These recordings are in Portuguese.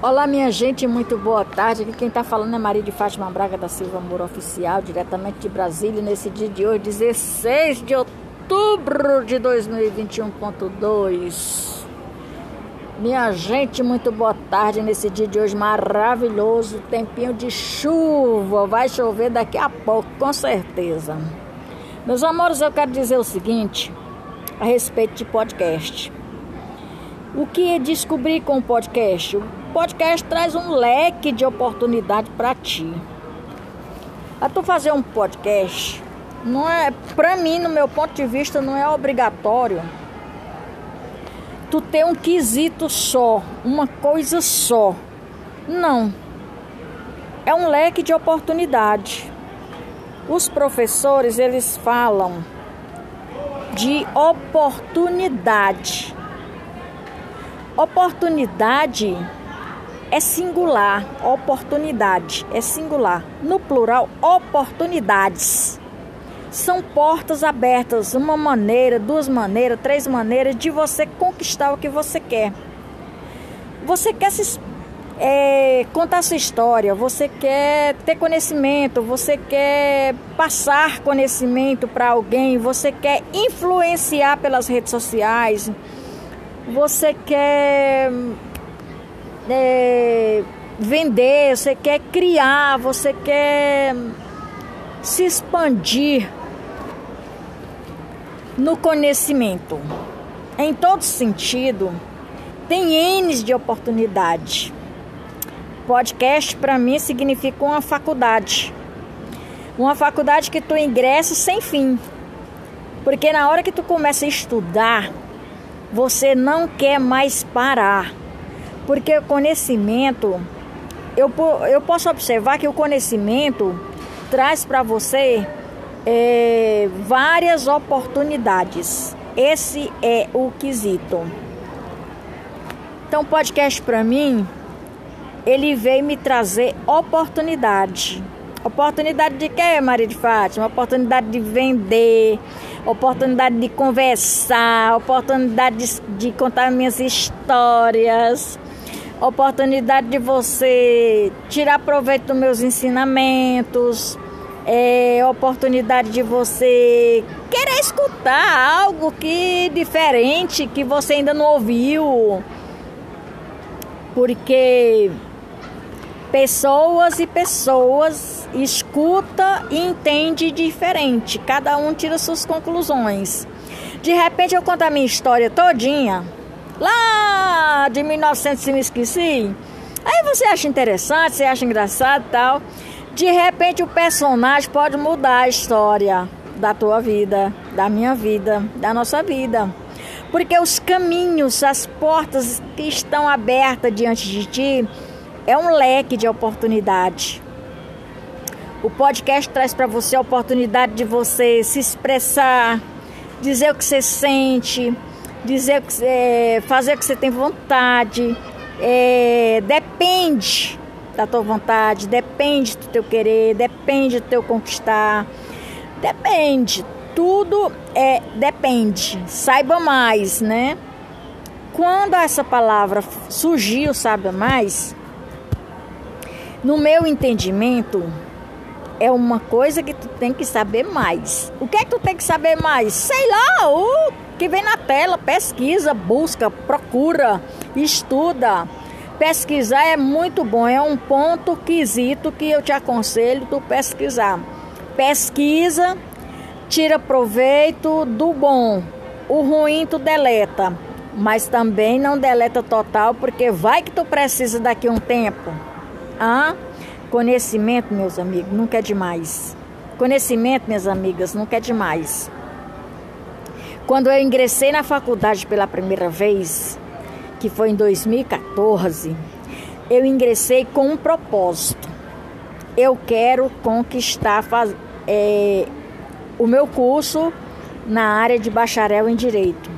Olá, minha gente, muito boa tarde. Aqui quem está falando é Maria de Fátima Braga da Silva Amor Oficial, diretamente de Brasília, nesse dia de hoje, 16 de outubro de 2021.2. Minha gente, muito boa tarde nesse dia de hoje maravilhoso, tempinho de chuva, vai chover daqui a pouco, com certeza. Meus amores, eu quero dizer o seguinte a respeito de podcast. O que é descobrir com o podcast? O podcast traz um leque de oportunidade para ti. A tu fazer um podcast, não é, para mim, no meu ponto de vista, não é obrigatório tu ter um quesito só, uma coisa só. Não. É um leque de oportunidade. Os professores, eles falam de oportunidade. Oportunidade é singular, oportunidade é singular. No plural, oportunidades. São portas abertas, uma maneira, duas maneiras, três maneiras de você conquistar o que você quer. Você quer se, é, contar sua história, você quer ter conhecimento, você quer passar conhecimento para alguém, você quer influenciar pelas redes sociais, você quer é, vender, você quer criar, você quer se expandir no conhecimento. Em todo sentido, tem N de oportunidade. Podcast para mim significa uma faculdade. Uma faculdade que tu ingressa sem fim. Porque na hora que tu começa a estudar, você não quer mais parar. Porque o conhecimento, eu, eu posso observar que o conhecimento traz para você é, várias oportunidades. Esse é o quesito. Então, podcast para mim, ele veio me trazer oportunidade. Oportunidade de quê, Maria de Fátima? Oportunidade de vender, oportunidade de conversar, oportunidade de, de contar minhas histórias, oportunidade de você tirar proveito dos meus ensinamentos, é, oportunidade de você querer escutar algo que diferente que você ainda não ouviu. Porque pessoas e pessoas escuta e entende diferente. Cada um tira suas conclusões. De repente eu conto a minha história todinha lá de 1900 me esqueci. Aí você acha interessante, você acha engraçado e tal. De repente o personagem pode mudar a história da tua vida, da minha vida, da nossa vida. Porque os caminhos, as portas que estão abertas diante de ti é um leque de oportunidade. O podcast traz para você a oportunidade de você se expressar, dizer o que você sente, dizer que é, fazer o que você tem vontade. É, depende da tua vontade, depende do teu querer, depende do teu conquistar. Depende. Tudo é depende. Saiba mais, né? Quando essa palavra surgiu, saiba mais, no meu entendimento, é uma coisa que tu tem que saber mais. O que é que tu tem que saber mais? Sei lá, o que vem na tela, pesquisa, busca, procura, estuda. Pesquisar é muito bom, é um ponto quesito que eu te aconselho tu pesquisar. Pesquisa, tira proveito do bom, o ruim tu deleta, mas também não deleta total, porque vai que tu precisa daqui um tempo. Ah? Conhecimento, meus amigos, nunca é demais. Conhecimento, minhas amigas, nunca é demais. Quando eu ingressei na faculdade pela primeira vez, que foi em 2014, eu ingressei com um propósito. Eu quero conquistar é, o meu curso na área de bacharel em Direito.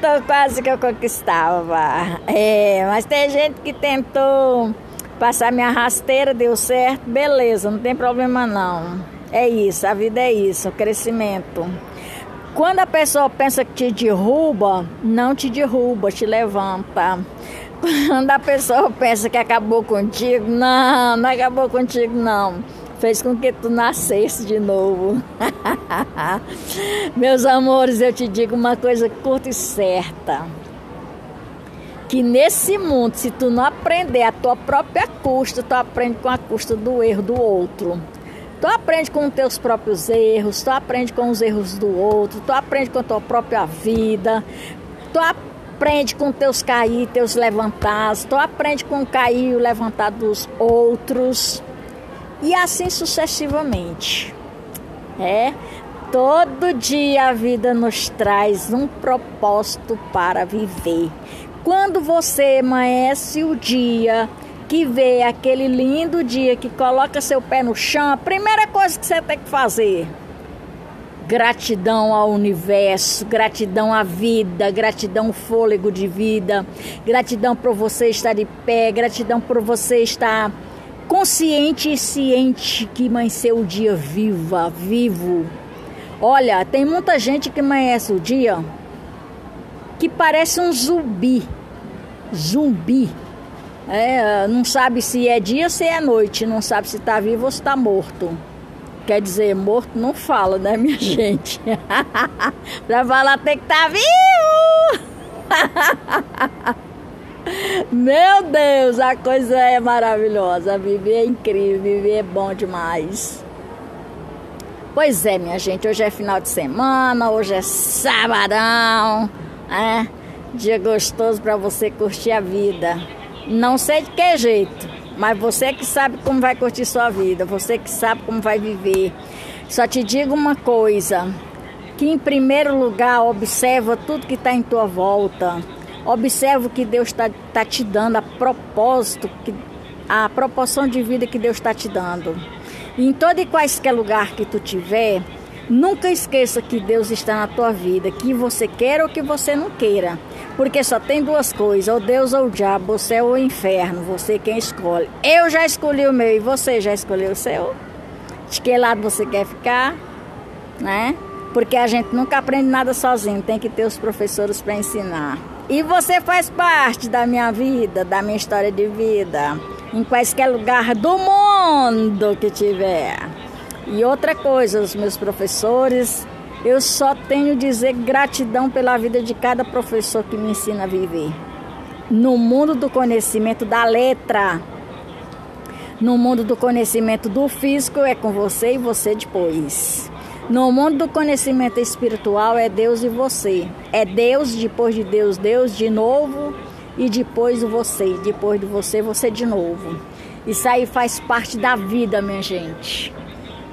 Pouquinho, quase que eu conquistava. É, mas tem gente que tentou passar minha rasteira, deu certo, beleza, não tem problema não. É isso, a vida é isso, o crescimento. Quando a pessoa pensa que te derruba, não te derruba, te levanta. Quando a pessoa pensa que acabou contigo, não, não acabou contigo, não. Fez com que tu nascesse de novo. Meus amores, eu te digo uma coisa curta e certa. Que nesse mundo, se tu não aprender a tua própria custa, tu aprende com a custa do erro do outro. Tu aprende com os teus próprios erros, tu aprende com os erros do outro, tu aprende com a tua própria vida, tu aprende com teus cair, teus levantados, tu aprende com o cair e o levantar dos outros. E assim sucessivamente. É, todo dia a vida nos traz um propósito para viver. Quando você amanhece o dia que vê aquele lindo dia que coloca seu pé no chão, a primeira coisa que você tem que fazer gratidão ao universo, gratidão à vida, gratidão ao fôlego de vida, gratidão por você estar de pé, gratidão por você estar consciente e ciente que amanheceu o dia viva, vivo. Olha, tem muita gente que amanhece o dia que parece um zumbi. Zumbi é, não sabe se é dia ou se é noite, não sabe se está vivo ou se está morto. Quer dizer, morto não fala, né, minha gente? pra falar tem que estar tá vivo! Meu Deus, a coisa é maravilhosa. Viver é incrível, viver é bom demais. Pois é, minha gente, hoje é final de semana, hoje é sabadão, é dia gostoso para você curtir a vida. Não sei de que jeito, mas você que sabe como vai curtir sua vida, você que sabe como vai viver. Só te digo uma coisa, que em primeiro lugar observa tudo que está em tua volta. Observa o que Deus está tá te dando, a propósito, que, a proporção de vida que Deus está te dando. E em todo e quaisquer lugar que tu tiver, nunca esqueça que Deus está na tua vida, que você quer ou que você não queira. Porque só tem duas coisas, ou Deus ou o diabo, céu ou o inferno, você quem escolhe. Eu já escolhi o meu e você já escolheu o seu? De que lado você quer ficar? Né? Porque a gente nunca aprende nada sozinho, tem que ter os professores para ensinar. E você faz parte da minha vida, da minha história de vida, em qualquer lugar do mundo que tiver. E outra coisa, os meus professores, eu só tenho dizer gratidão pela vida de cada professor que me ensina a viver. No mundo do conhecimento da letra, no mundo do conhecimento do físico é com você e você depois. No mundo do conhecimento espiritual é Deus e você. É Deus, depois de Deus, Deus de novo e depois você. Depois de você, você de novo. Isso aí faz parte da vida, minha gente.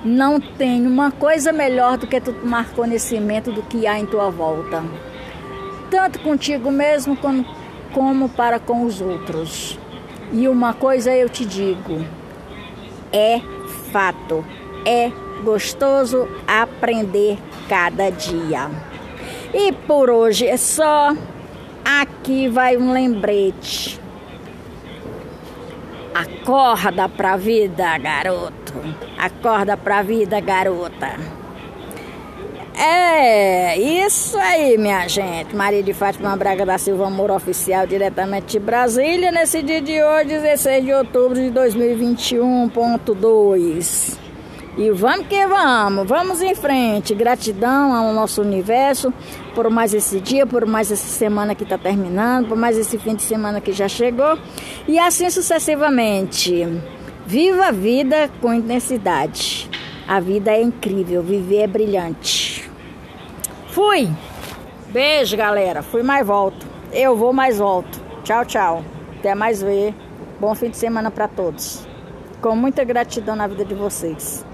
Não tem uma coisa melhor do que tu tomar conhecimento do que há em tua volta, tanto contigo mesmo como, como para com os outros. E uma coisa eu te digo: é fato, é gostoso aprender cada dia. E por hoje é só. Aqui vai um lembrete. Acorda pra vida, garoto. Acorda pra vida, garota. É, isso aí, minha gente. Maria de Fátima Braga da Silva Amor Oficial, diretamente de Brasília, nesse dia de hoje, 16 de outubro de 2021.2. E vamos que vamos, vamos em frente. Gratidão ao nosso universo por mais esse dia, por mais essa semana que está terminando, por mais esse fim de semana que já chegou. E assim sucessivamente. Viva a vida com intensidade. A vida é incrível, viver é brilhante. Fui! Beijo, galera. Fui mais volto. Eu vou mais volto. Tchau, tchau. Até mais ver. Bom fim de semana para todos. Com muita gratidão na vida de vocês.